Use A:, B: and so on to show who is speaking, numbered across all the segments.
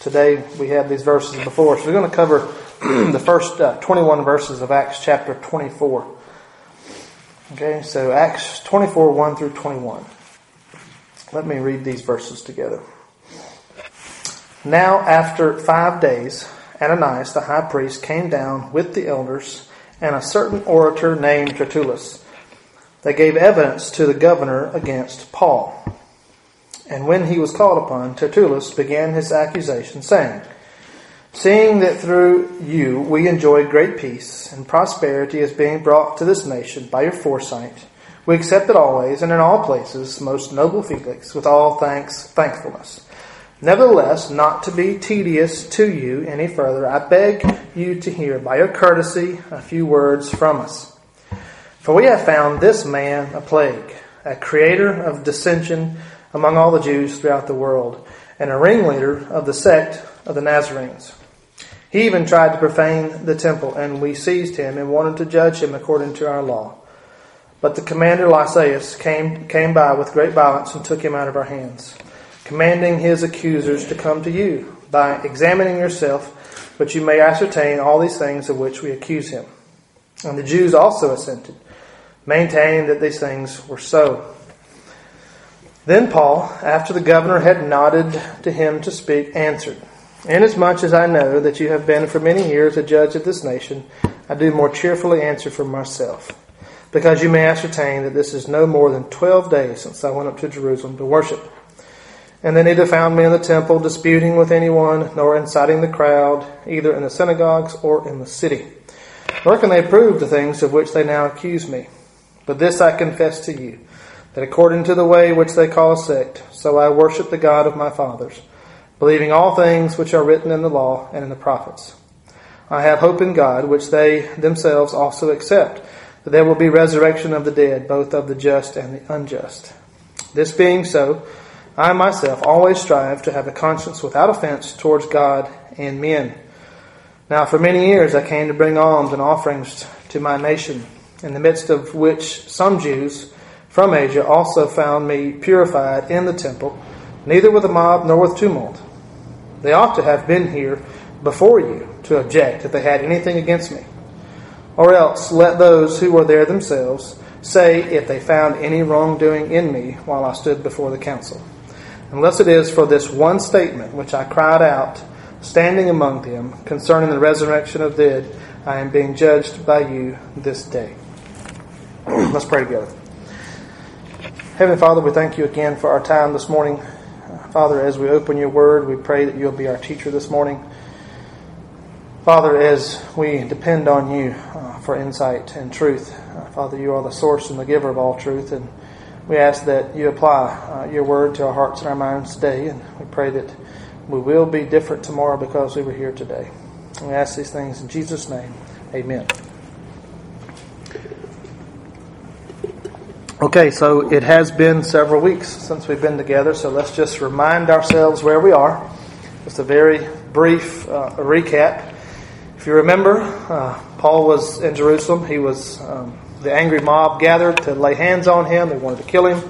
A: today we have these verses before us. We're going to cover the first uh, 21 verses of Acts chapter 24. Okay, so Acts 24, 1 through 21. Let me read these verses together. Now, after five days, Ananias the high priest came down with the elders and a certain orator named Tertullus. They gave evidence to the governor against Paul. And when he was called upon, Tertullus began his accusation, saying, Seeing that through you we enjoy great peace, and prosperity is being brought to this nation by your foresight, we accept it always and in all places, most noble Felix, with all thanks, thankfulness. Nevertheless, not to be tedious to you any further, I beg you to hear by your courtesy a few words from us. For we have found this man a plague, a creator of dissension among all the Jews throughout the world, and a ringleader of the sect of the Nazarenes. He even tried to profane the temple, and we seized him and wanted to judge him according to our law. But the commander Lysias came, came by with great violence and took him out of our hands, commanding his accusers to come to you by examining yourself, but you may ascertain all these things of which we accuse him. And the Jews also assented, maintaining that these things were so. Then Paul, after the governor had nodded to him to speak, answered, Inasmuch as I know that you have been for many years a judge of this nation, I do more cheerfully answer for myself, because you may ascertain that this is no more than twelve days since I went up to Jerusalem to worship. And they neither found me in the temple disputing with anyone, nor inciting the crowd, either in the synagogues or in the city. Nor can they prove the things of which they now accuse me. But this I confess to you that according to the way which they call a sect, so I worship the God of my fathers, believing all things which are written in the law and in the prophets. I have hope in God, which they themselves also accept, that there will be resurrection of the dead, both of the just and the unjust. This being so, I myself always strive to have a conscience without offense towards God and men. Now, for many years I came to bring alms and offerings to my nation, in the midst of which some Jews, from Asia also found me purified in the temple, neither with a mob nor with tumult. They ought to have been here before you to object if they had anything against me. Or else let those who were there themselves say if they found any wrongdoing in me while I stood before the council. Unless it is for this one statement which I cried out, standing among them, concerning the resurrection of the dead, I am being judged by you this day. Let's pray together. Heavenly Father, we thank you again for our time this morning. Father, as we open your word, we pray that you'll be our teacher this morning. Father, as we depend on you uh, for insight and truth, uh, Father, you are the source and the giver of all truth, and we ask that you apply uh, your word to our hearts and our minds today, and we pray that we will be different tomorrow because we were here today. We ask these things in Jesus' name. Amen. Okay, so it has been several weeks since we've been together, so let's just remind ourselves where we are. Just a very brief uh, recap. If you remember, uh, Paul was in Jerusalem. He was um, the angry mob gathered to lay hands on him. They wanted to kill him.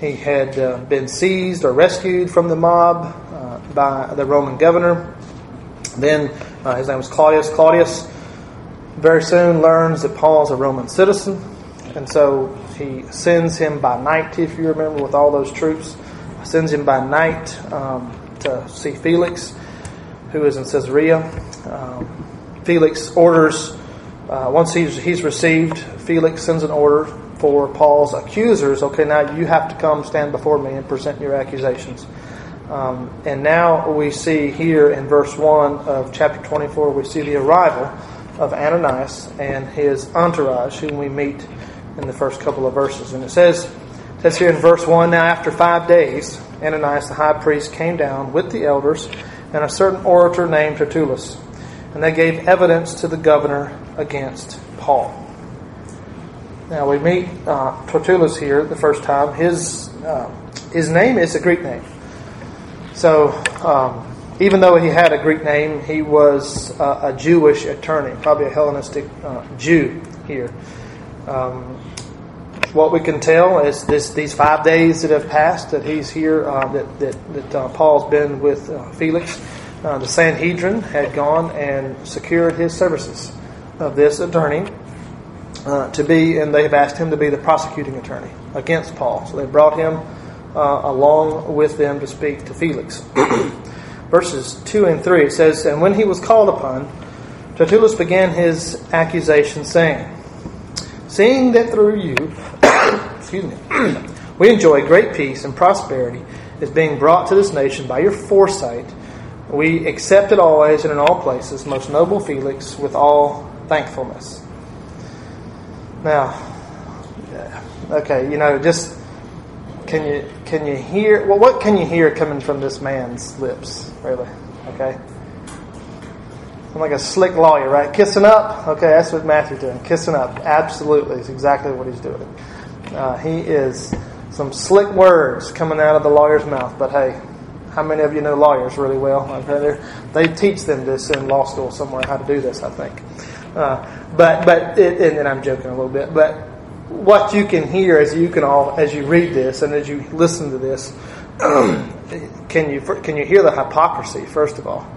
A: He had uh, been seized or rescued from the mob uh, by the Roman governor. Then uh, his name was Claudius. Claudius very soon learns that Paul is a Roman citizen, and so he sends him by night, if you remember, with all those troops. Sends him by night um, to see Felix, who is in Caesarea. Um, Felix orders, uh, once he's, he's received, Felix sends an order for Paul's accusers. Okay, now you have to come stand before me and present your accusations. Um, and now we see here in verse 1 of chapter 24, we see the arrival of Ananias and his entourage, whom we meet in the first couple of verses. And it says, it says here in verse 1 Now after five days, Ananias the high priest came down with the elders and a certain orator named Tertullus, and they gave evidence to the governor against Paul. Now we meet uh, Tertullus here the first time. His uh, his name is a Greek name, so um, even though he had a Greek name, he was uh, a Jewish attorney, probably a Hellenistic uh, Jew here. Um, what we can tell is this, these five days that have passed that he's here, uh, that, that, that uh, Paul's been with uh, Felix. Uh, the Sanhedrin had gone and secured his services of this attorney uh, to be, and they've asked him to be the prosecuting attorney against Paul. So they brought him uh, along with them to speak to Felix. Verses 2 and 3, it says, And when he was called upon, Tertullus began his accusation, saying, Seeing that through you, excuse me, we enjoy great peace and prosperity is being brought to this nation by your foresight, we accept it always and in all places, most noble Felix, with all thankfulness. Now, okay, you know, just can you can you hear? Well, what can you hear coming from this man's lips? Really, okay. I'm like a slick lawyer, right? Kissing up. Okay, that's what Matthew's doing. Kissing up. Absolutely, It's exactly what he's doing. Uh, he is some slick words coming out of the lawyer's mouth. But hey, how many of you know lawyers really well? They teach them this in law school somewhere how to do this. I think. Uh, but but it, and, then I'm joking a little bit, but what you can hear as you can all as you read this and as you listen to this, can you can you hear the hypocrisy? First of all,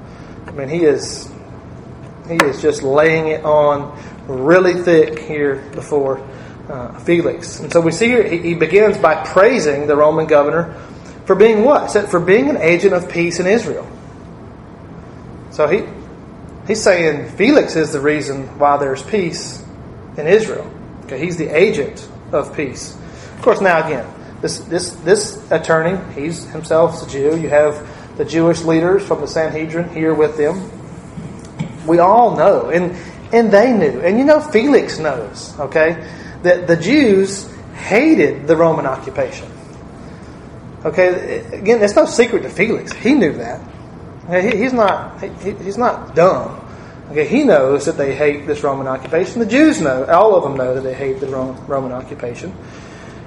A: I mean he is he is just laying it on really thick here before uh, Felix, and so we see here he, begins by praising the Roman governor for being what? For being an agent of peace in Israel. So he he's saying Felix is the reason why there's peace in Israel. Okay, he's the agent of peace. Of course, now again, this this this attorney, he's himself a Jew. You have the Jewish leaders from the Sanhedrin here with them. We all know, and and they knew, and you know Felix knows. Okay, that the Jews hated the Roman occupation. Okay, again, it's no secret to Felix. He knew that. He's not he, he's not dumb. Okay, he knows that they hate this Roman occupation. The Jews know, all of them know that they hate the Roman occupation.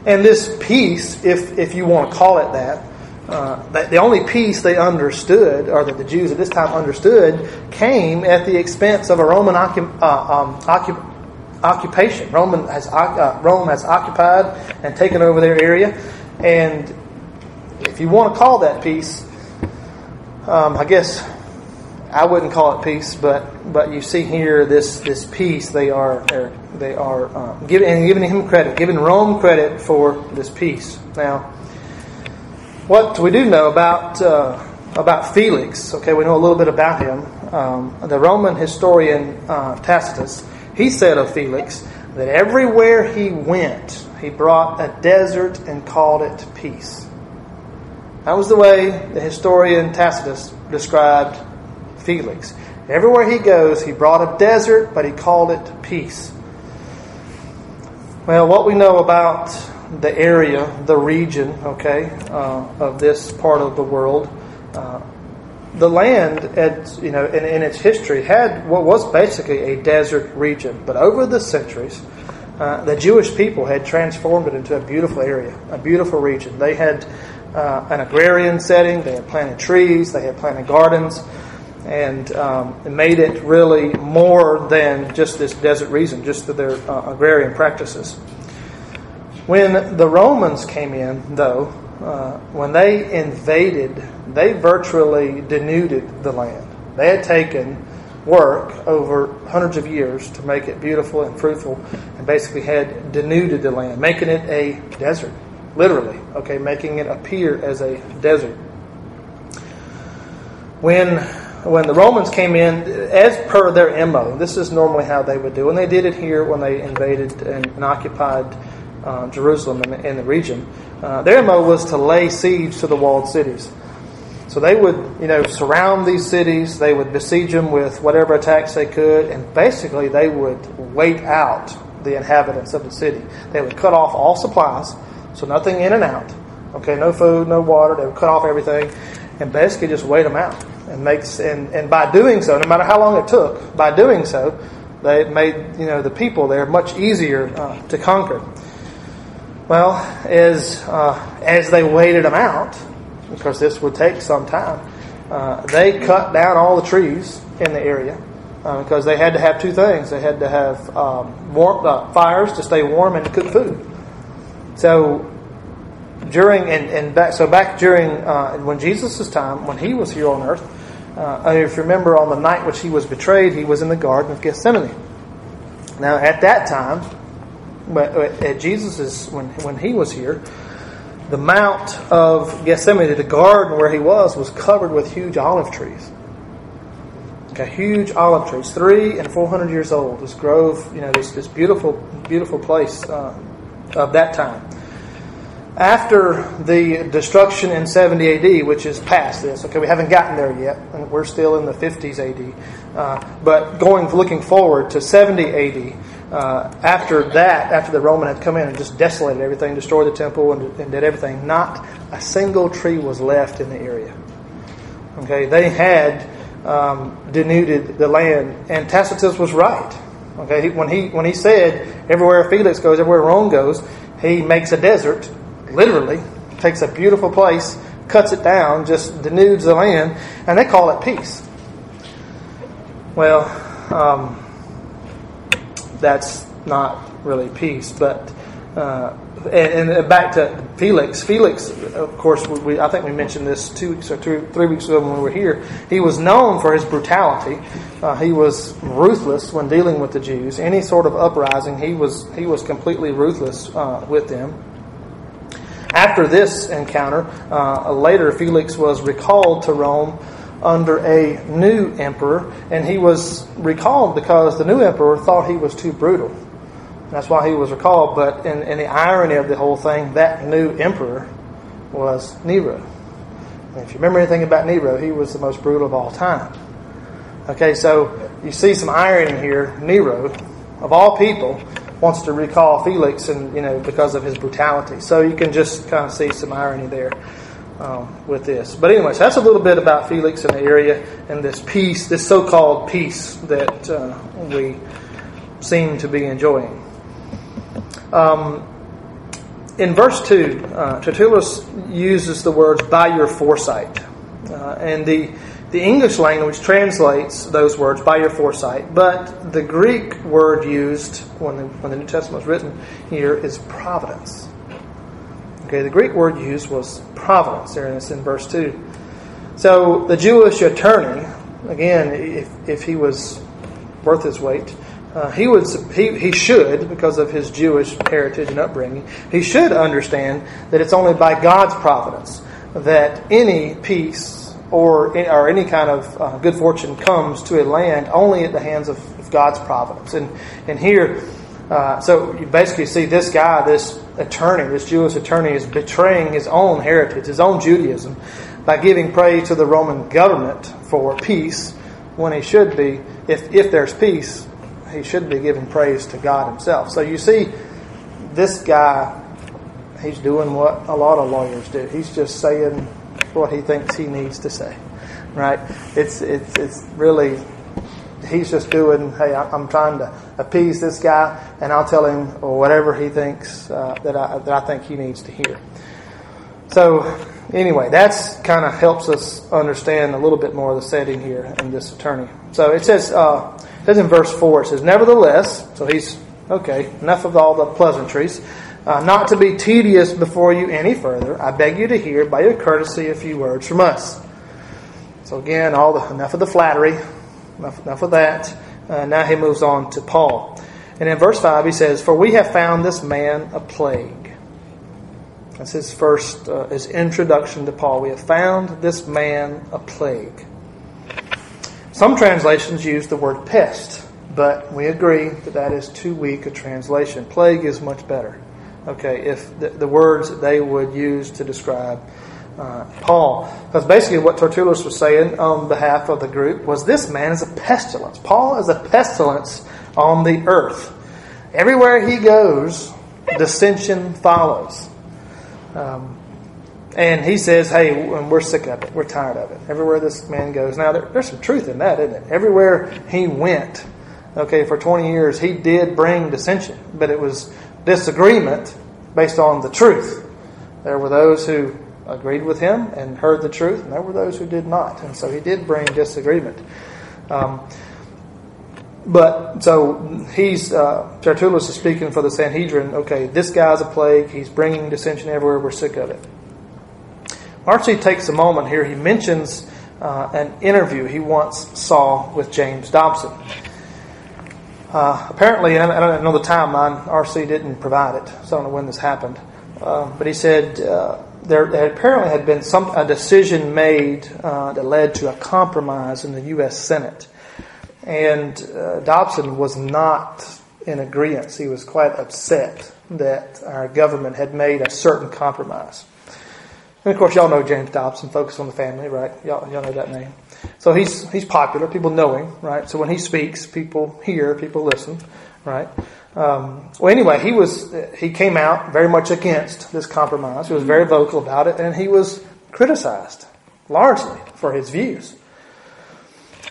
A: And this peace, if, if you want to call it that, uh, the only peace they understood, or that the Jews at this time understood, came at the expense of a Roman uh, um, occup- occupation. Roman has, uh, Rome has occupied and taken over their area. And if you want to call that peace, um, I guess I wouldn't call it peace, but but you see here this this peace they are they are uh, giving and giving him credit, giving Rome credit for this peace. Now, what we do know about uh, about Felix? Okay, we know a little bit about him. Um, the Roman historian uh, Tacitus he said of Felix that everywhere he went, he brought a desert and called it peace. That was the way the historian Tacitus described Felix. Everywhere he goes, he brought a desert, but he called it peace. Well, what we know about the area, the region, okay, uh, of this part of the world, uh, the land, at, you know, in, in, its history, had what was basically a desert region. But over the centuries, uh, the Jewish people had transformed it into a beautiful area, a beautiful region. They had uh, an agrarian setting. They had planted trees. They had planted gardens and um, made it really more than just this desert region, just their uh, agrarian practices. When the Romans came in, though, uh, when they invaded, they virtually denuded the land. They had taken work over hundreds of years to make it beautiful and fruitful, and basically had denuded the land, making it a desert, literally, okay, making it appear as a desert. When when the Romans came in, as per their MO, this is normally how they would do, and they did it here when they invaded and, and occupied uh, Jerusalem and the, the region. Uh, their MO was to lay siege to the walled cities. So they would, you know, surround these cities. They would besiege them with whatever attacks they could, and basically they would wait out the inhabitants of the city. They would cut off all supplies, so nothing in and out. Okay, no food, no water. They would cut off everything, and basically just wait them out and makes and, and by doing so, no matter how long it took, by doing so, they made you know the people there much easier uh, to conquer. Well, as uh, as they waited them out, because this would take some time, uh, they cut down all the trees in the area uh, because they had to have two things: they had to have um, warm uh, fires to stay warm and cook food. So during and, and back so back during uh, when Jesus' time when he was here on earth, uh, if you remember on the night which he was betrayed, he was in the Garden of Gethsemane. Now at that time, but at Jesus's when when he was here, the mount of Gethsemane, the garden where he was, was covered with huge olive trees. Okay, huge olive trees, three and four hundred years old. This grove, you know, this this beautiful beautiful place uh, of that time after the destruction in 70 AD, which is past this, okay, we haven't gotten there yet, and we're still in the 50s AD. Uh, but going, looking forward to 70 AD, uh, after that, after the Roman had come in and just desolated everything, destroyed the temple, and, and did everything, not a single tree was left in the area. Okay, they had um, denuded the land, and Tacitus was right. Okay, when he when he said everywhere Felix goes, everywhere Rome goes, he makes a desert literally takes a beautiful place, cuts it down, just denudes the land, and they call it peace. Well, um, that's not really peace, but uh, and, and, back to Felix. Felix, of course, we, I think we mentioned this two weeks or two, three weeks ago when we were here. He was known for his brutality. Uh, he was ruthless when dealing with the Jews. Any sort of uprising, he was he was completely ruthless uh, with them. After this encounter, uh, later Felix was recalled to Rome under a new emperor, and he was recalled because the new emperor thought he was too brutal. That's why he was recalled. But in, in the irony of the whole thing, that new emperor was Nero. And if you remember anything about Nero, he was the most brutal of all time. Okay, so you see some irony here. Nero, of all people, wants to recall Felix, and you know because of his brutality. So you can just kind of see some irony there um, with this. But anyways, that's a little bit about Felix and the area and this peace, this so-called peace that uh, we seem to be enjoying. Um, in verse two, uh, Tertullus uses the words "by your foresight," uh, and the the English language translates those words by your foresight, but the Greek word used when the, when the New Testament was written here is providence. Okay, the Greek word used was providence there, it's in verse 2. So the Jewish attorney, again, if, if he was worth his weight, uh, he would he, he should because of his Jewish heritage and upbringing he should understand that it's only by God's providence that any peace or, or any kind of uh, good fortune comes to a land only at the hands of, of God's providence. And, and here, uh, so you basically see this guy, this attorney, this Jewish attorney, is betraying his own heritage, his own Judaism, by giving praise to the Roman government for peace when he should be, if, if there's peace, he should be giving praise to God himself. So you see, this guy, he's doing what a lot of lawyers do. He's just saying what he thinks he needs to say, right? It's it's it's really he's just doing. Hey, I'm trying to appease this guy, and I'll tell him whatever he thinks uh, that I that I think he needs to hear. So anyway, that's kind of helps us understand a little bit more of the setting here in this attorney. So it says uh, it says in verse four. It says, "Nevertheless," so he's okay. Enough of all the pleasantries. Uh, not to be tedious before you any further, I beg you to hear, by your courtesy, a few words from us. So again, all the, enough of the flattery, enough, of that. Uh, now he moves on to Paul, and in verse five he says, "For we have found this man a plague." That's his first, uh, his introduction to Paul. We have found this man a plague. Some translations use the word pest, but we agree that that is too weak a translation. Plague is much better okay, if the, the words they would use to describe uh, Paul. Because basically, what Tertullus was saying on behalf of the group was this man is a pestilence. Paul is a pestilence on the earth. Everywhere he goes, dissension follows. Um, and he says, hey, we're sick of it. We're tired of it. Everywhere this man goes. Now, there, there's some truth in that, isn't it? Everywhere he went, okay, for 20 years, he did bring dissension, but it was disagreement based on the truth. There were those who agreed with him and heard the truth, and there were those who did not. And so he did bring disagreement. Um, but so he's uh, Tertullus is speaking for the Sanhedrin. Okay, this guy's a plague. He's bringing dissension everywhere. We're sick of it. R.C. takes a moment here. He mentions uh, an interview he once saw with James Dobson. Uh, apparently, I don't know the timeline. R.C. didn't provide it, so I don't know when this happened. Uh, but he said uh, there, apparently had been some a decision made uh, that led to a compromise in the U.S. Senate, and uh, Dobson was not in agreement. He was quite upset that our government had made a certain compromise. And of course, y'all know James Dobson, Focus on the Family, right? Y'all, y'all know that name. So he's, he's popular. People know him, right? So when he speaks, people hear, people listen, right? Um, well, anyway, he was he came out very much against this compromise. He was very vocal about it, and he was criticized largely for his views.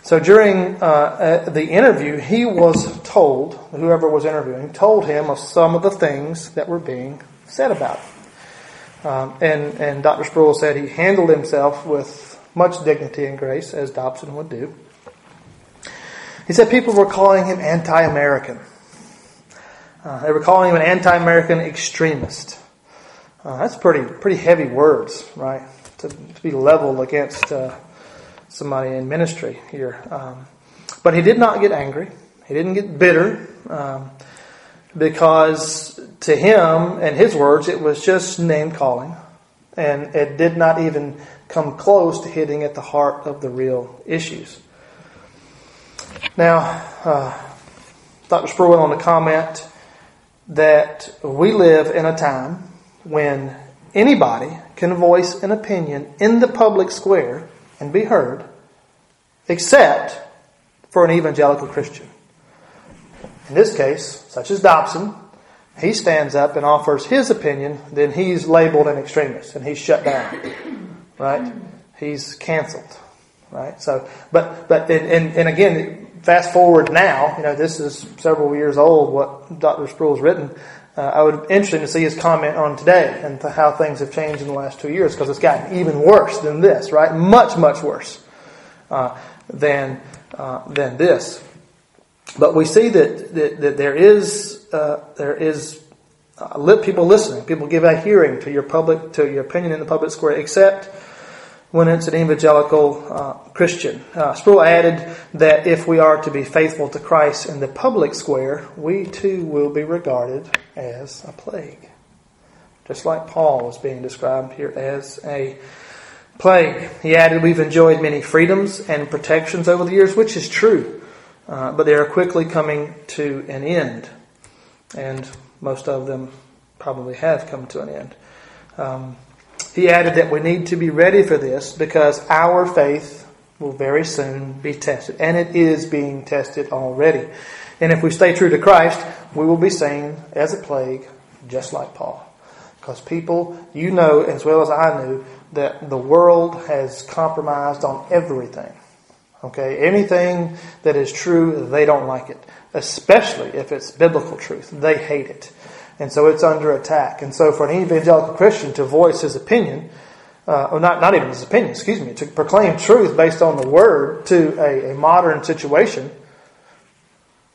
A: So during uh, uh the interview, he was told, whoever was interviewing, told him of some of the things that were being said about him. Um, and, and Dr. Sproul said he handled himself with much dignity and grace, as Dobson would do. He said people were calling him anti American. Uh, they were calling him an anti American extremist. Uh, that's pretty, pretty heavy words, right? To, to be leveled against uh, somebody in ministry here. Um, but he did not get angry, he didn't get bitter. Um, because to him and his words, it was just name calling. And it did not even come close to hitting at the heart of the real issues. Now, uh, Dr. Sproul went on to comment that we live in a time when anybody can voice an opinion in the public square and be heard, except for an evangelical Christian. In this case, such as Dobson, he stands up and offers his opinion, then he's labeled an extremist and he's shut down. Right? He's canceled. Right? So, but, but, and, and, and again, fast forward now, you know, this is several years old, what Dr. Sproul's written. Uh, I would be interested to see his comment on today and how things have changed in the last two years because it's gotten even worse than this, right? Much, much worse uh, than uh, than this. But we see that, that, that there is, uh, there is uh, people listening. People give a hearing to your public, to your opinion in the public square, except when it's an evangelical uh, Christian. Uh, Sproul added that if we are to be faithful to Christ in the public square, we too will be regarded as a plague. Just like Paul was being described here as a plague. He added, We've enjoyed many freedoms and protections over the years, which is true. Uh, but they are quickly coming to an end. And most of them probably have come to an end. Um, he added that we need to be ready for this because our faith will very soon be tested. And it is being tested already. And if we stay true to Christ, we will be seen as a plague, just like Paul. Because people, you know as well as I knew, that the world has compromised on everything. Okay, anything that is true, they don't like it, especially if it's biblical truth. They hate it. And so it's under attack. And so for an evangelical Christian to voice his opinion, uh, or not, not even his opinion, excuse me, to proclaim truth based on the word to a, a modern situation,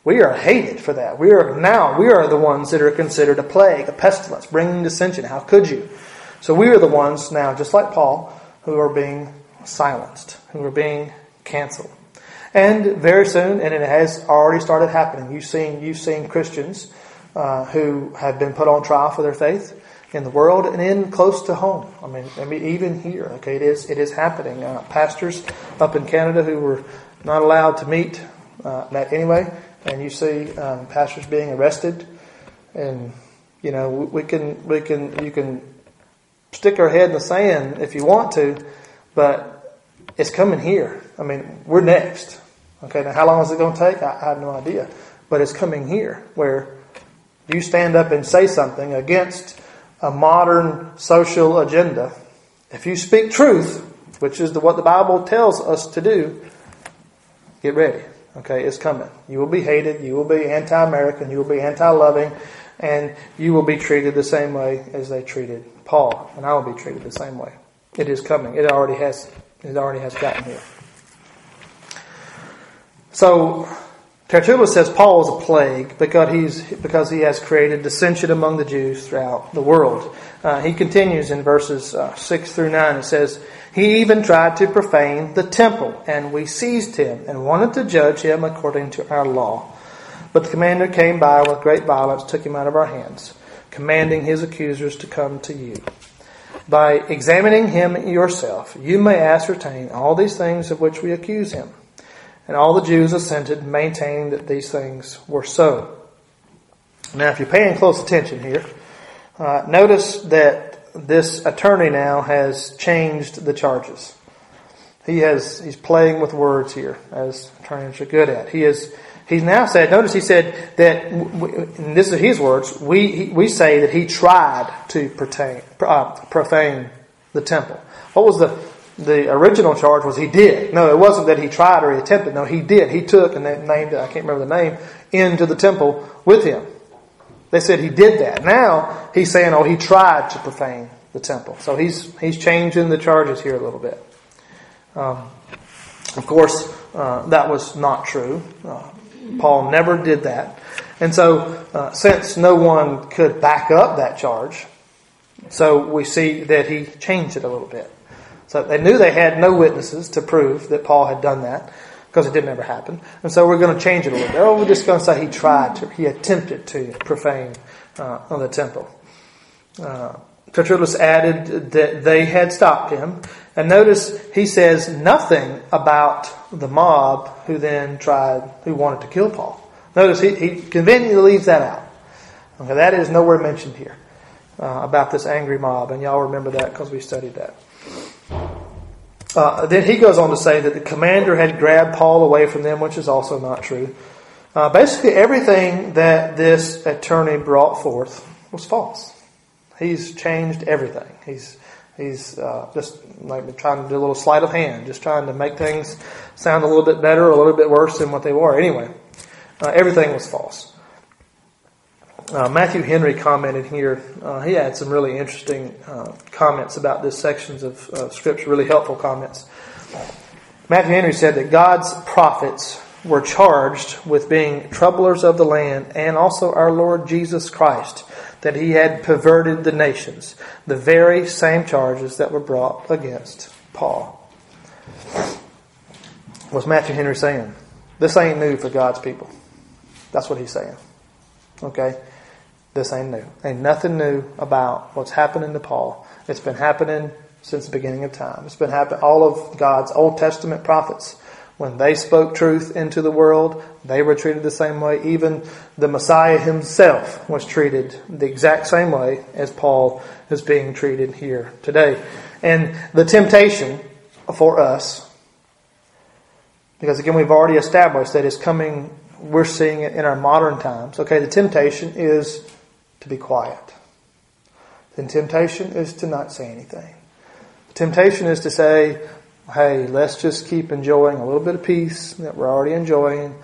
A: we are hated for that. We are now, we are the ones that are considered a plague, a pestilence, bringing dissension. How could you? So we are the ones now, just like Paul, who are being silenced, who are being canceled. And very soon, and it has already started happening. You've seen you've seen Christians uh, who have been put on trial for their faith in the world and in close to home. I mean, I mean even here. Okay, it is it is happening. Uh, pastors up in Canada who were not allowed to meet uh, met anyway, and you see um, pastors being arrested, and you know we can we can you can stick our head in the sand if you want to, but it's coming here. I mean, we're next. Okay, now how long is it going to take? I, I have no idea. But it's coming here where you stand up and say something against a modern social agenda. If you speak truth, which is the, what the Bible tells us to do, get ready. Okay, it's coming. You will be hated. You will be anti-American. You will be anti-loving, and you will be treated the same way as they treated Paul, and I will be treated the same way. It is coming. It already has. It already has gotten here. So, Tertullus says Paul is a plague because he's because he has created dissension among the Jews throughout the world. Uh, he continues in verses uh, six through nine. It says he even tried to profane the temple, and we seized him and wanted to judge him according to our law. But the commander came by with great violence, took him out of our hands, commanding his accusers to come to you. By examining him yourself, you may ascertain all these things of which we accuse him. And all the Jews assented, maintaining that these things were so. Now, if you're paying close attention here, uh, notice that this attorney now has changed the charges. He has he's playing with words here, as attorneys are good at. He is he's now said. Notice he said that, this is his words. We we say that he tried to pertain, uh, profane the temple. What was the the original charge? Was he did? No, it wasn't that he tried or he attempted. No, he did. He took and named I can't remember the name into the temple with him. They said he did that. Now he's saying, oh, he tried to profane the temple. So he's he's changing the charges here a little bit. Um, of course, uh, that was not true. Uh, Paul never did that, and so uh, since no one could back up that charge, so we see that he changed it a little bit. So they knew they had no witnesses to prove that Paul had done that because it didn't ever happen. And so we're going to change it a little bit. Oh, we're just going to say he tried to, he attempted to profane uh, on the temple. Uh, Tertullus added that they had stopped him. And notice he says nothing about the mob who then tried, who wanted to kill Paul. Notice he, he conveniently leaves that out. Okay, that is nowhere mentioned here uh, about this angry mob. And y'all remember that because we studied that. Uh, then he goes on to say that the commander had grabbed Paul away from them, which is also not true. Uh, basically, everything that this attorney brought forth was false. He's changed everything. He's he's uh, just like trying to do a little sleight of hand, just trying to make things sound a little bit better, or a little bit worse than what they were. Anyway, uh, everything was false. Uh, Matthew Henry commented here. Uh, he had some really interesting uh, comments about this sections of Scripture, really helpful comments. Matthew Henry said that God's prophets were charged with being troublers of the land and also our Lord Jesus Christ that he had perverted the nations, the very same charges that were brought against Paul. What's Matthew Henry saying? This ain't new for God's people. That's what he's saying. Okay? This ain't new. Ain't nothing new about what's happening to Paul. It's been happening since the beginning of time. It's been happening. All of God's Old Testament prophets when they spoke truth into the world, they were treated the same way. Even the Messiah himself was treated the exact same way as Paul is being treated here today. And the temptation for us, because again, we've already established that it's coming, we're seeing it in our modern times. Okay, the temptation is to be quiet. The temptation is to not say anything. The temptation is to say, hey, let's just keep enjoying a little bit of peace that we're already enjoying.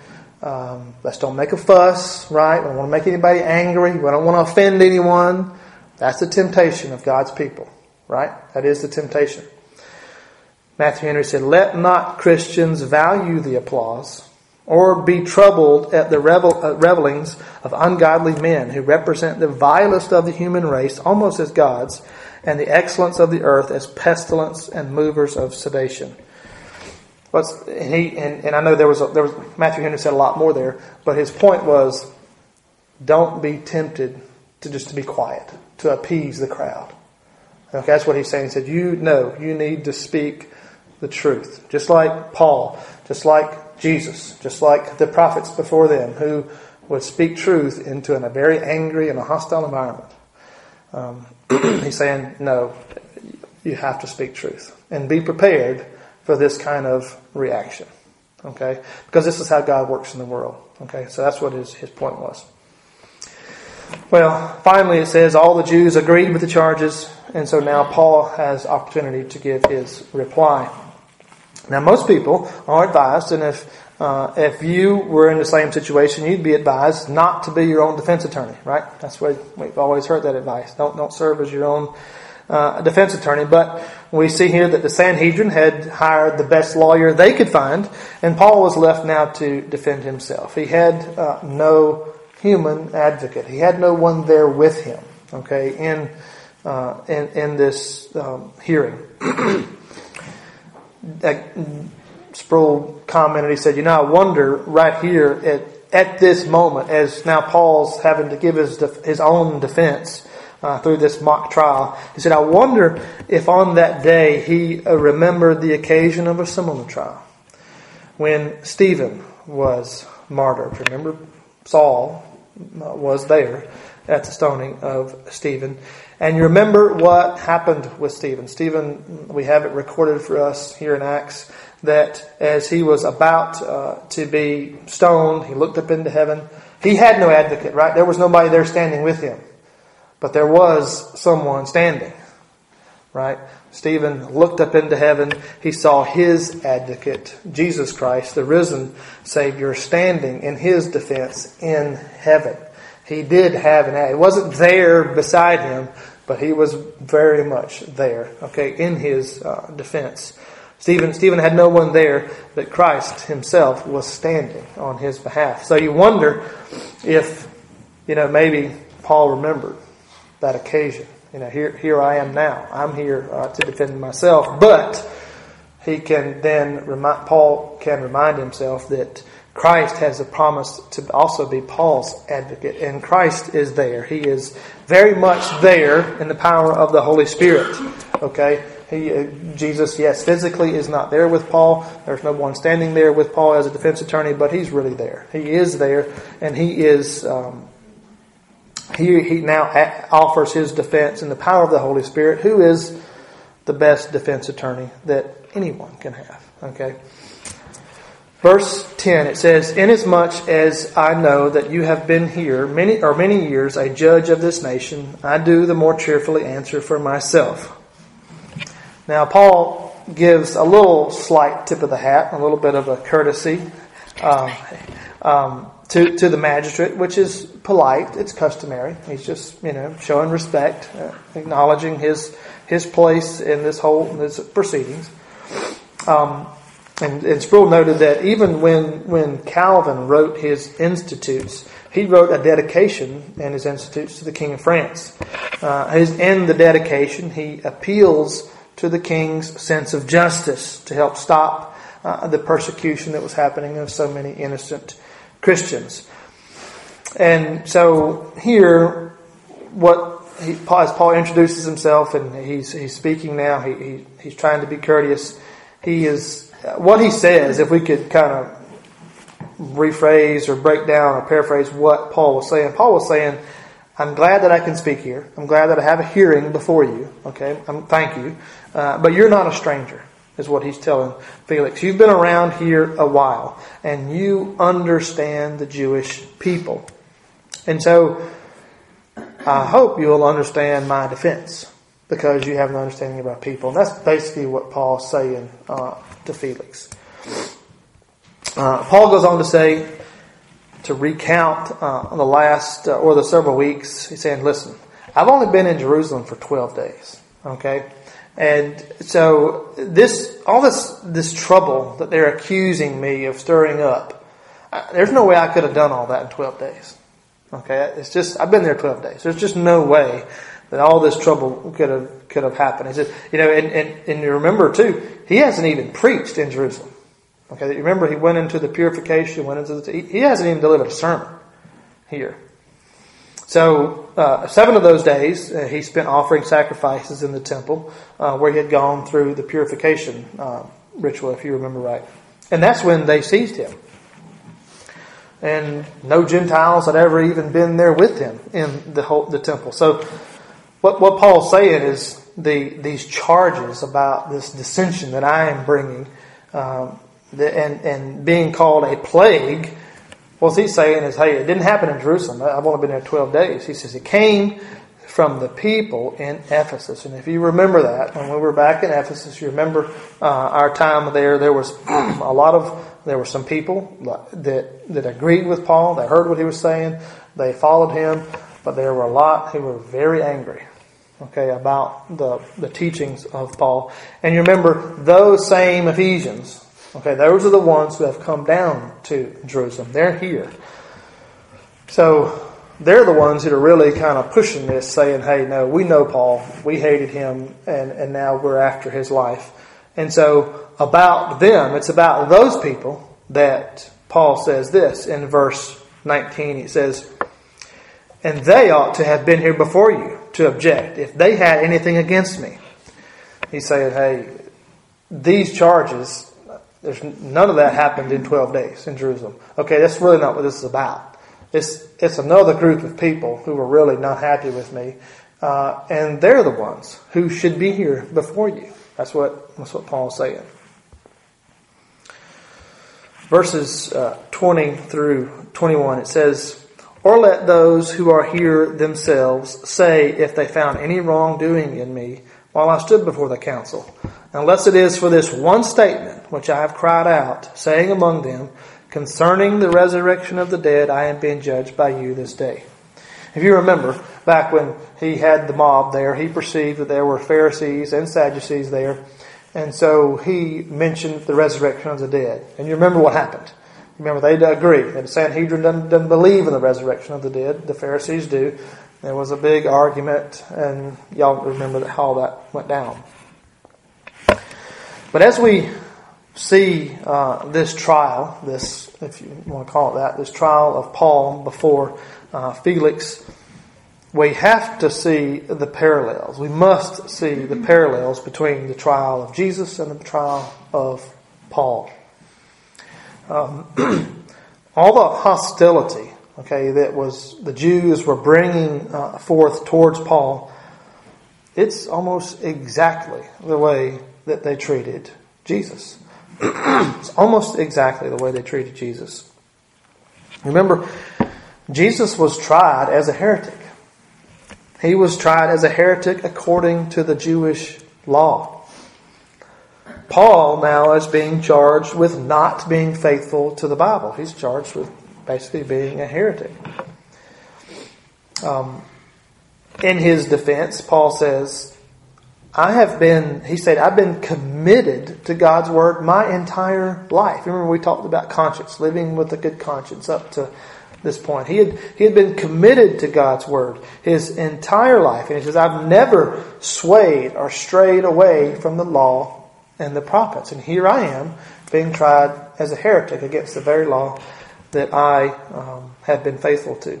A: Um, let's don't make a fuss, right? We don't want to make anybody angry. We don't want to offend anyone. That's the temptation of God's people, right? That is the temptation. Matthew Henry said, Let not Christians value the applause or be troubled at the revel- uh, revelings of ungodly men who represent the vilest of the human race almost as gods and the excellence of the earth as pestilence and movers of sedation. What's, and he and, and I know there was a, there was Matthew Henry said a lot more there, but his point was, don't be tempted to just to be quiet to appease the crowd. Okay, that's what he's saying. He said, you know, you need to speak the truth, just like Paul, just like Jesus, just like the prophets before them, who would speak truth into a very angry and a hostile environment. Um, he's saying, no, you have to speak truth and be prepared for this kind of reaction. Okay? Because this is how God works in the world. Okay? So that's what his, his point was. Well, finally it says all the Jews agreed with the charges, and so now Paul has opportunity to give his reply. Now, most people are advised, and if uh, if you were in the same situation, you'd be advised not to be your own defense attorney, right? That's what we've always heard that advice. Don't don't serve as your own uh, defense attorney. But we see here that the Sanhedrin had hired the best lawyer they could find, and Paul was left now to defend himself. He had uh, no human advocate. He had no one there with him. Okay, in uh, in, in this um, hearing. Sproul commented. He said, "You know, I wonder right here at at this moment, as now Paul's having to give his his own defense." Uh, through this mock trial. He said, I wonder if on that day he uh, remembered the occasion of a similar trial. When Stephen was martyred. Remember, Saul uh, was there at the stoning of Stephen. And you remember what happened with Stephen. Stephen, we have it recorded for us here in Acts that as he was about uh, to be stoned, he looked up into heaven. He had no advocate, right? There was nobody there standing with him. But there was someone standing, right? Stephen looked up into heaven. He saw his advocate, Jesus Christ, the risen Savior, standing in his defense in heaven. He did have an advocate. It wasn't there beside him, but he was very much there, okay, in his uh, defense. Stephen, Stephen had no one there, but Christ himself was standing on his behalf. So you wonder if, you know, maybe Paul remembered that occasion. You know, here, here I am now. I'm here uh, to defend myself. But he can then remind, Paul can remind himself that Christ has a promise to also be Paul's advocate, and Christ is there. He is very much there in the power of the Holy Spirit. Okay? He, uh, Jesus, yes, physically is not there with Paul. There's no one standing there with Paul as a defense attorney, but he's really there. He is there, and he is um, he, he now offers his defense in the power of the Holy Spirit, who is the best defense attorney that anyone can have. Okay? Verse 10, it says, Inasmuch as I know that you have been here many or many years a judge of this nation, I do the more cheerfully answer for myself. Now, Paul gives a little slight tip of the hat, a little bit of a courtesy. Um, um, to, to the magistrate, which is polite. It's customary. He's just, you know, showing respect, uh, acknowledging his his place in this whole in this proceedings. Um, and, and Sproul noted that even when when Calvin wrote his institutes, he wrote a dedication in his institutes to the King of France. Uh, his, in the dedication, he appeals to the king's sense of justice to help stop uh, the persecution that was happening of so many innocent Christians. And so here, what he, as Paul introduces himself and he's, he's speaking now, he, he, he's trying to be courteous. He is, what he says, if we could kind of rephrase or break down or paraphrase what Paul was saying, Paul was saying, I'm glad that I can speak here. I'm glad that I have a hearing before you. Okay, I'm, thank you. Uh, but you're not a stranger is what he's telling Felix. You've been around here a while and you understand the Jewish people. And so I hope you'll understand my defense because you have an understanding about people. And that's basically what Paul's saying uh, to Felix. Uh, Paul goes on to say, to recount uh, on the last uh, or the several weeks, he's saying, listen, I've only been in Jerusalem for 12 days. Okay? And so this, all this, this trouble that they're accusing me of stirring up, there's no way I could have done all that in 12 days. Okay, it's just I've been there 12 days. There's just no way that all this trouble could have could have happened. He said, you know, and, and, and you remember too, he hasn't even preached in Jerusalem. Okay, you remember he went into the purification, went into the he hasn't even delivered a sermon here. So, uh, seven of those days uh, he spent offering sacrifices in the temple uh, where he had gone through the purification uh, ritual, if you remember right. And that's when they seized him. And no Gentiles had ever even been there with him in the whole, the temple. So, what, what Paul's saying is the, these charges about this dissension that I am bringing um, the, and, and being called a plague what he's saying is, hey, it didn't happen in Jerusalem. I've only been there 12 days. He says it came from the people in Ephesus. And if you remember that, when we were back in Ephesus, you remember uh, our time there, there was a lot of, there were some people that, that agreed with Paul. They heard what he was saying. They followed him. But there were a lot who were very angry. Okay, about the, the teachings of Paul. And you remember those same Ephesians, okay, those are the ones who have come down to Jerusalem. They're here. So they're the ones that are really kind of pushing this, saying, hey, no, we know Paul. We hated him, and, and now we're after his life. And so about them, it's about those people that Paul says this in verse 19. He says, and they ought to have been here before you to object if they had anything against me. He said, hey, these charges, there's none of that happened in 12 days in Jerusalem. Okay, that's really not what this is about. It's, it's another group of people who were really not happy with me. Uh, and they're the ones who should be here before you. That's what, that's what Paul's saying. Verses uh, 20 through 21, it says, Or let those who are here themselves say if they found any wrongdoing in me while I stood before the council, unless it is for this one statement which I have cried out, saying among them, Concerning the resurrection of the dead, I am being judged by you this day. If you remember, back when he had the mob there, he perceived that there were Pharisees and Sadducees there, and so he mentioned the resurrection of the dead. And you remember what happened. Remember, they agree. The Sanhedrin doesn't, doesn't believe in the resurrection of the dead. The Pharisees do. There was a big argument, and y'all remember how that went down. But as we see uh, this trial, this, if you want to call it that, this trial of Paul before uh, Felix, we have to see the parallels. We must see the parallels between the trial of Jesus and the trial of Paul. Um, all the hostility, okay, that was the Jews were bringing uh, forth towards Paul, it's almost exactly the way that they treated Jesus. it's almost exactly the way they treated Jesus. Remember, Jesus was tried as a heretic. He was tried as a heretic according to the Jewish law. Paul now is being charged with not being faithful to the Bible. He's charged with basically being a heretic. Um, in his defense, Paul says, I have been, he said, I've been committed to God's Word my entire life. Remember we talked about conscience, living with a good conscience up to this point. He had, he had been committed to God's Word his entire life. And he says, I've never swayed or strayed away from the law and the prophets. And here I am being tried as a heretic against the very law that I um, have been faithful to.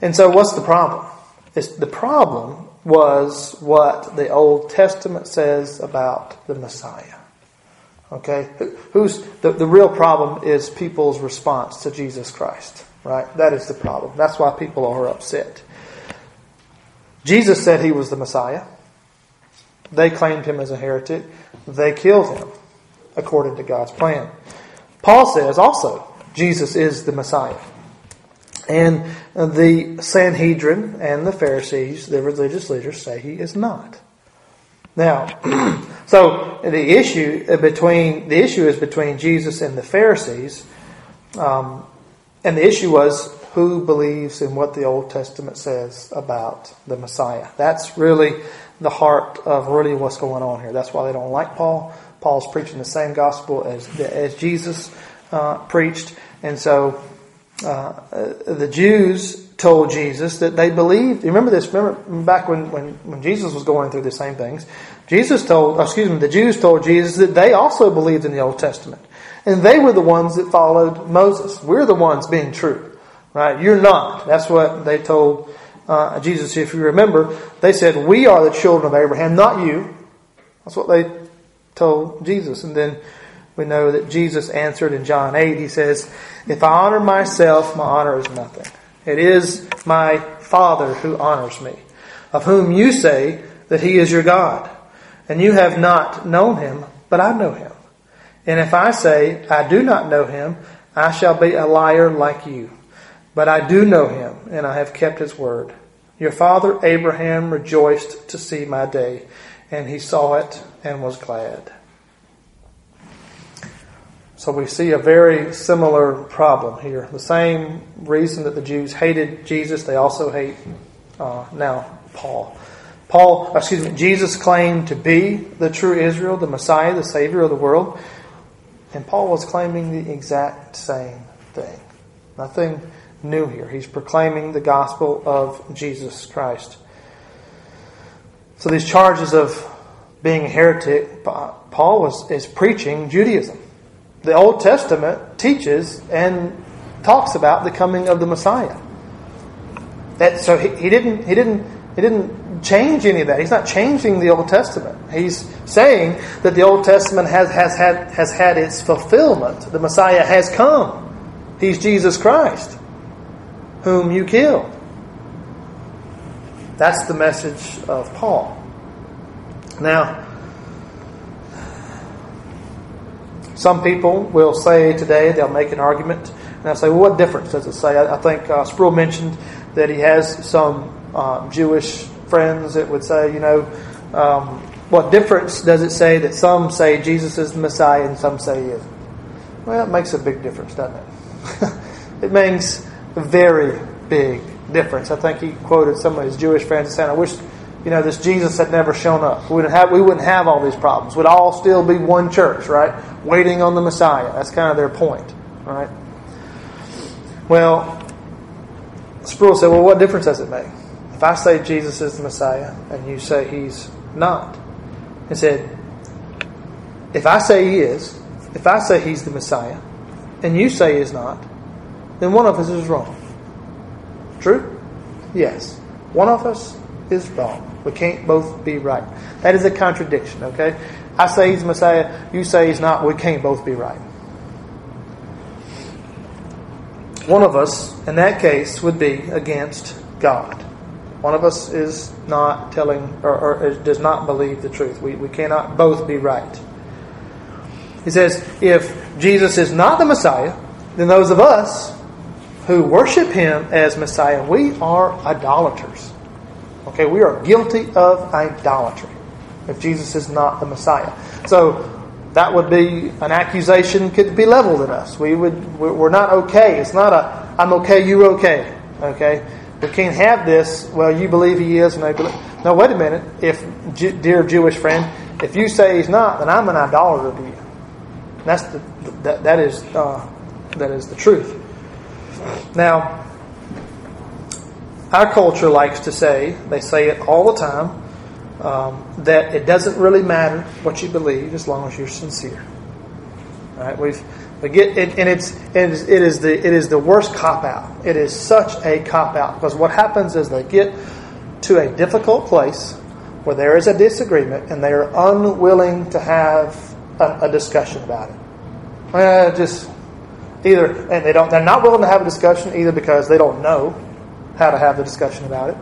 A: And so what's the problem? It's, the problem was what the Old Testament says about the Messiah. Okay? Who's the, the real problem is people's response to Jesus Christ. Right? That is the problem. That's why people are upset. Jesus said he was the Messiah. They claimed him as a heretic. They killed him according to God's plan. Paul says also Jesus is the Messiah. And the Sanhedrin and the Pharisees, the religious leaders, say he is not. Now, so the issue between the issue is between Jesus and the Pharisees, um, and the issue was who believes in what the Old Testament says about the Messiah. That's really the heart of really what's going on here. That's why they don't like Paul. Paul's preaching the same gospel as as Jesus uh, preached, and so uh, the Jews told Jesus that they believed. Remember this? Remember back when, when, when Jesus was going through the same things? Jesus told, excuse me, the Jews told Jesus that they also believed in the Old Testament. And they were the ones that followed Moses. We're the ones being true. Right? You're not. That's what they told uh, Jesus. If you remember, they said, We are the children of Abraham, not you. That's what they told Jesus. And then we know that Jesus answered in John 8, he says, If I honor myself, my honor is nothing. It is my Father who honors me, of whom you say that he is your God. And you have not known him, but I know him. And if I say, I do not know him, I shall be a liar like you. But I do know him, and I have kept his word. Your father Abraham rejoiced to see my day, and he saw it and was glad. So we see a very similar problem here. The same reason that the Jews hated Jesus, they also hate uh, now Paul. Paul, excuse me, Jesus claimed to be the true Israel, the Messiah, the Savior of the world. And Paul was claiming the exact same thing. Nothing new here. He's proclaiming the gospel of Jesus Christ. So these charges of being a heretic, Paul was, is preaching Judaism. The Old Testament teaches and talks about the coming of the Messiah. That, so he, he didn't he didn't he didn't change any of that. He's not changing the Old Testament. He's saying that the Old Testament has, has had has had its fulfillment. The Messiah has come. He's Jesus Christ, whom you killed. That's the message of Paul. Now, some people will say today, they'll make an argument, and I'll say, well, what difference does it say? I, I think uh, Sproul mentioned that he has some um, Jewish friends that would say, you know, um, what difference does it say that some say Jesus is the Messiah and some say he isn't? Well, it makes a big difference, doesn't it? it a very big difference. I think he quoted some of his Jewish friends and saying, I wish you know, this Jesus had never shown up. We wouldn't have, we wouldn't have all these problems. We'd all still be one church, right? Waiting on the Messiah. That's kind of their point, right? Well, Sproul said, well, what difference does it make? If I say Jesus is the Messiah and you say he's not, he said, if I say he is, if I say he's the Messiah, and you say he's not, then one of us is wrong. True? Yes. One of us is wrong. We can't both be right. That is a contradiction, okay? I say he's Messiah, you say he's not, we can't both be right. One of us, in that case, would be against God. One of us is not telling or, or does not believe the truth. We, we cannot both be right. He says, if Jesus is not the Messiah, then those of us who worship him as Messiah, we are idolaters. Okay, we are guilty of idolatry if Jesus is not the Messiah. So that would be an accusation could be leveled at us. We would we're not okay. It's not a I'm okay, you're okay. Okay, we can't have this. Well, you believe he is, and I believe. No, wait a minute. If dear Jewish friend, if you say he's not, then I'm an idolater to you. That's the that that is uh, that is the truth. Now, our culture likes to say, they say it all the time, um, that it doesn't really matter what you believe as long as you're sincere. Right, we've we get it, and it's it is, it is the it is the worst cop out. It is such a cop out because what happens is they get to a difficult place where there is a disagreement and they are unwilling to have a, a discussion about it. Well, just either and they don't they're not willing to have a discussion either because they don't know how to have the discussion about it.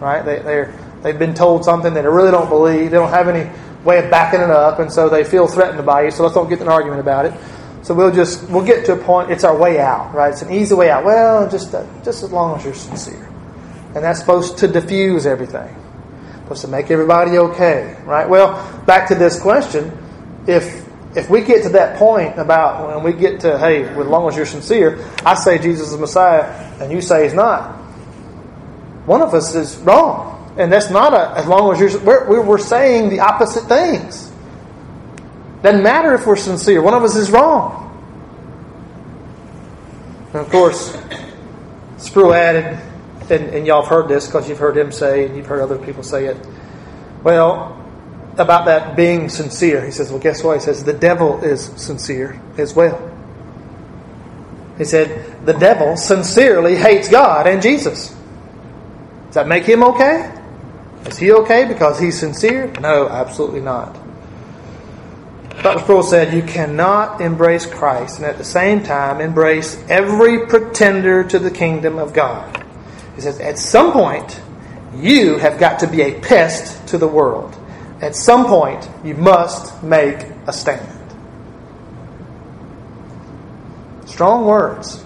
A: Right? They, they're, they've been told something that they really don't believe. They don't have any way of backing it up, and so they feel threatened by you. So let's don't get an argument about it. So we'll just we'll get to a point. It's our way out, right? It's an easy way out. Well, just uh, just as long as you're sincere, and that's supposed to diffuse everything, supposed to make everybody okay, right? Well, back to this question: if if we get to that point about when we get to hey, as long as you're sincere, I say Jesus is Messiah, and you say he's not one of us is wrong. And that's not a, as long as you're, we're, we're saying the opposite things. Doesn't matter if we're sincere. One of us is wrong. And of course, Sproul added, and, and y'all have heard this because you've heard him say, and you've heard other people say it. Well, about that being sincere, he says, well, guess what? He says, the devil is sincere as well. He said, the devil sincerely hates God and Jesus Does that make him okay? Is he okay because he's sincere? No, absolutely not. Dr. Sproul said, You cannot embrace Christ and at the same time embrace every pretender to the kingdom of God. He says, At some point, you have got to be a pest to the world. At some point, you must make a stand. Strong words.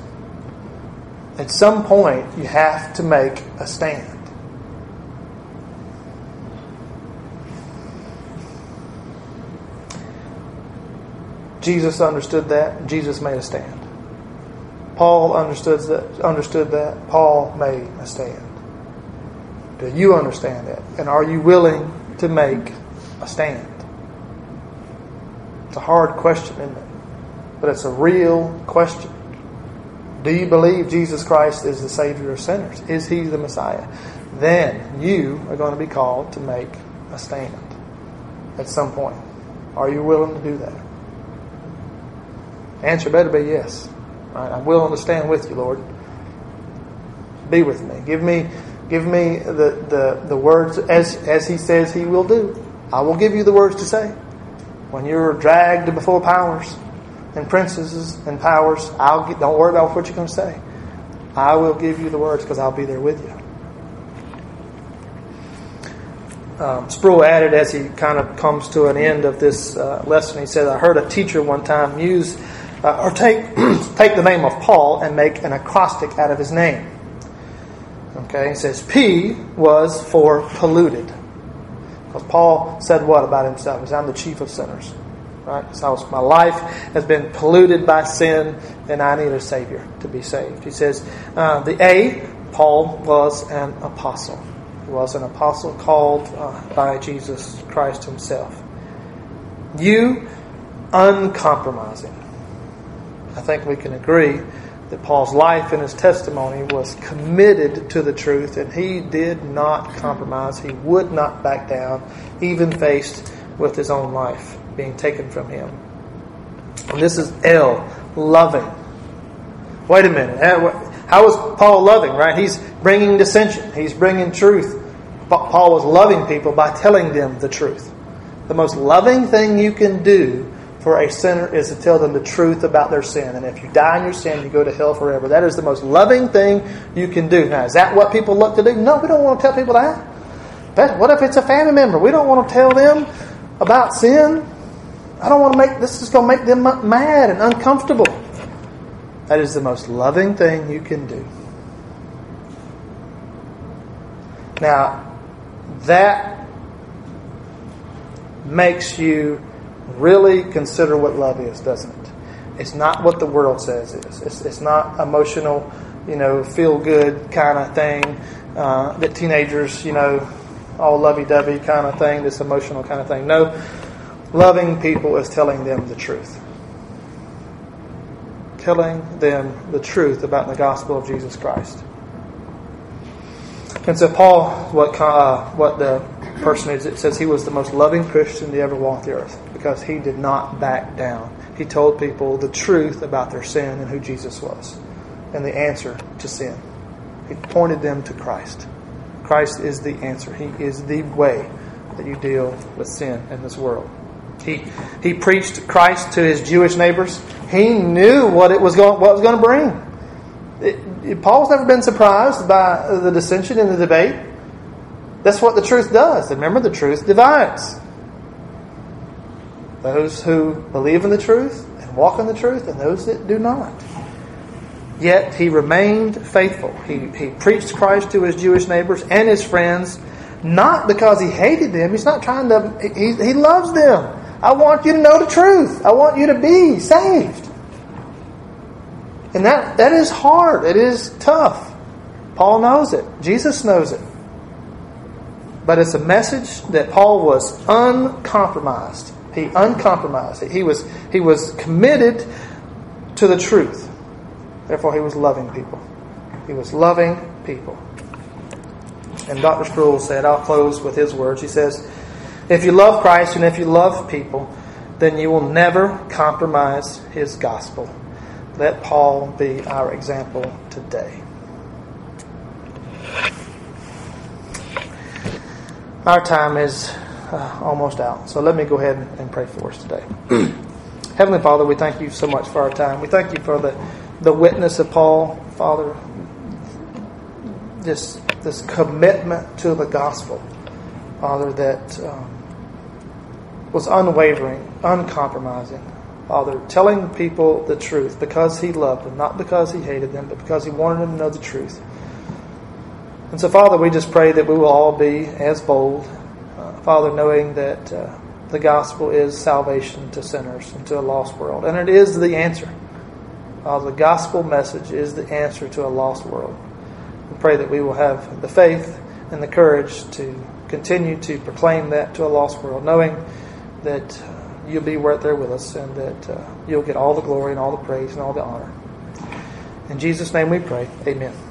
A: At some point, you have to make a stand. Jesus understood that. Jesus made a stand. Paul understood that. Understood that. Paul made a stand. Do you understand that? And are you willing to make a stand? It's a hard question, isn't it? But it's a real question. Do you believe Jesus Christ is the Savior of sinners? Is He the Messiah? Then you are going to be called to make a stand at some point. Are you willing to do that? Answer better be yes. Right? I'm willing to stand with you, Lord. Be with me. Give me give me the, the, the words as as he says he will do. I will give you the words to say. When you're dragged before powers and princes and powers, I'll get, don't worry about what you're going to say. I will give you the words because I'll be there with you. Um, Sproul added as he kind of comes to an end of this uh, lesson, he said, I heard a teacher one time use uh, or take, take the name of Paul and make an acrostic out of his name. Okay, he says P was for polluted. Because Paul said what about himself? He said, I'm the chief of sinners. Right? So my life has been polluted by sin, and I need a Savior to be saved. He says, uh, the A, Paul was an apostle. He was an apostle called uh, by Jesus Christ himself. You, uncompromising. I think we can agree that Paul's life and his testimony was committed to the truth, and he did not compromise. He would not back down, even faced with his own life being taken from him. And this is L, loving. Wait a minute. How is Paul loving, right? He's bringing dissension, he's bringing truth. Paul was loving people by telling them the truth. The most loving thing you can do for a sinner is to tell them the truth about their sin. And if you die in your sin, you go to hell forever. That is the most loving thing you can do. Now, is that what people look to do? No, we don't want to tell people that. But what if it's a family member? We don't want to tell them about sin. I don't want to make this is going to make them mad and uncomfortable. That is the most loving thing you can do. Now, that makes you really consider what love is, doesn't it? It's not what the world says it is. It's, it's not emotional, you know, feel good kind of thing uh, that teenagers, you know, all lovey dovey kind of thing, this emotional kind of thing. No, loving people is telling them the truth. Telling them the truth about the gospel of Jesus Christ. And so Paul, what uh, what the person is, it says he was the most loving Christian to ever walk the earth because he did not back down. He told people the truth about their sin and who Jesus was and the answer to sin. He pointed them to Christ. Christ is the answer. He is the way that you deal with sin in this world. He, he preached Christ to his Jewish neighbors. He knew what it was going, what was going to bring. It, Paul's never been surprised by the dissension in the debate. That's what the truth does. Remember, the truth divides. Those who believe in the truth and walk in the truth, and those that do not. Yet he remained faithful. He, he preached Christ to his Jewish neighbors and his friends, not because he hated them. He's not trying to, he, he loves them. I want you to know the truth. I want you to be saved. And that, that is hard. It is tough. Paul knows it. Jesus knows it. But it's a message that Paul was uncompromised. He uncompromised. He was, he was committed to the truth. Therefore, he was loving people. He was loving people. And Dr. Sproul said, I'll close with his words. He says, If you love Christ and if you love people, then you will never compromise his gospel. Let Paul be our example today. Our time is uh, almost out, so let me go ahead and pray for us today. Heavenly Father, we thank you so much for our time. We thank you for the, the witness of Paul, Father, this, this commitment to the gospel, Father, that um, was unwavering, uncompromising. Father, telling people the truth because he loved them, not because he hated them, but because he wanted them to know the truth. And so, Father, we just pray that we will all be as bold, uh, Father, knowing that uh, the gospel is salvation to sinners and to a lost world. And it is the answer. Father, the gospel message is the answer to a lost world. We pray that we will have the faith and the courage to continue to proclaim that to a lost world, knowing that uh, you'll be right there with us and that uh, you'll get all the glory and all the praise and all the honor. In Jesus' name we pray. Amen.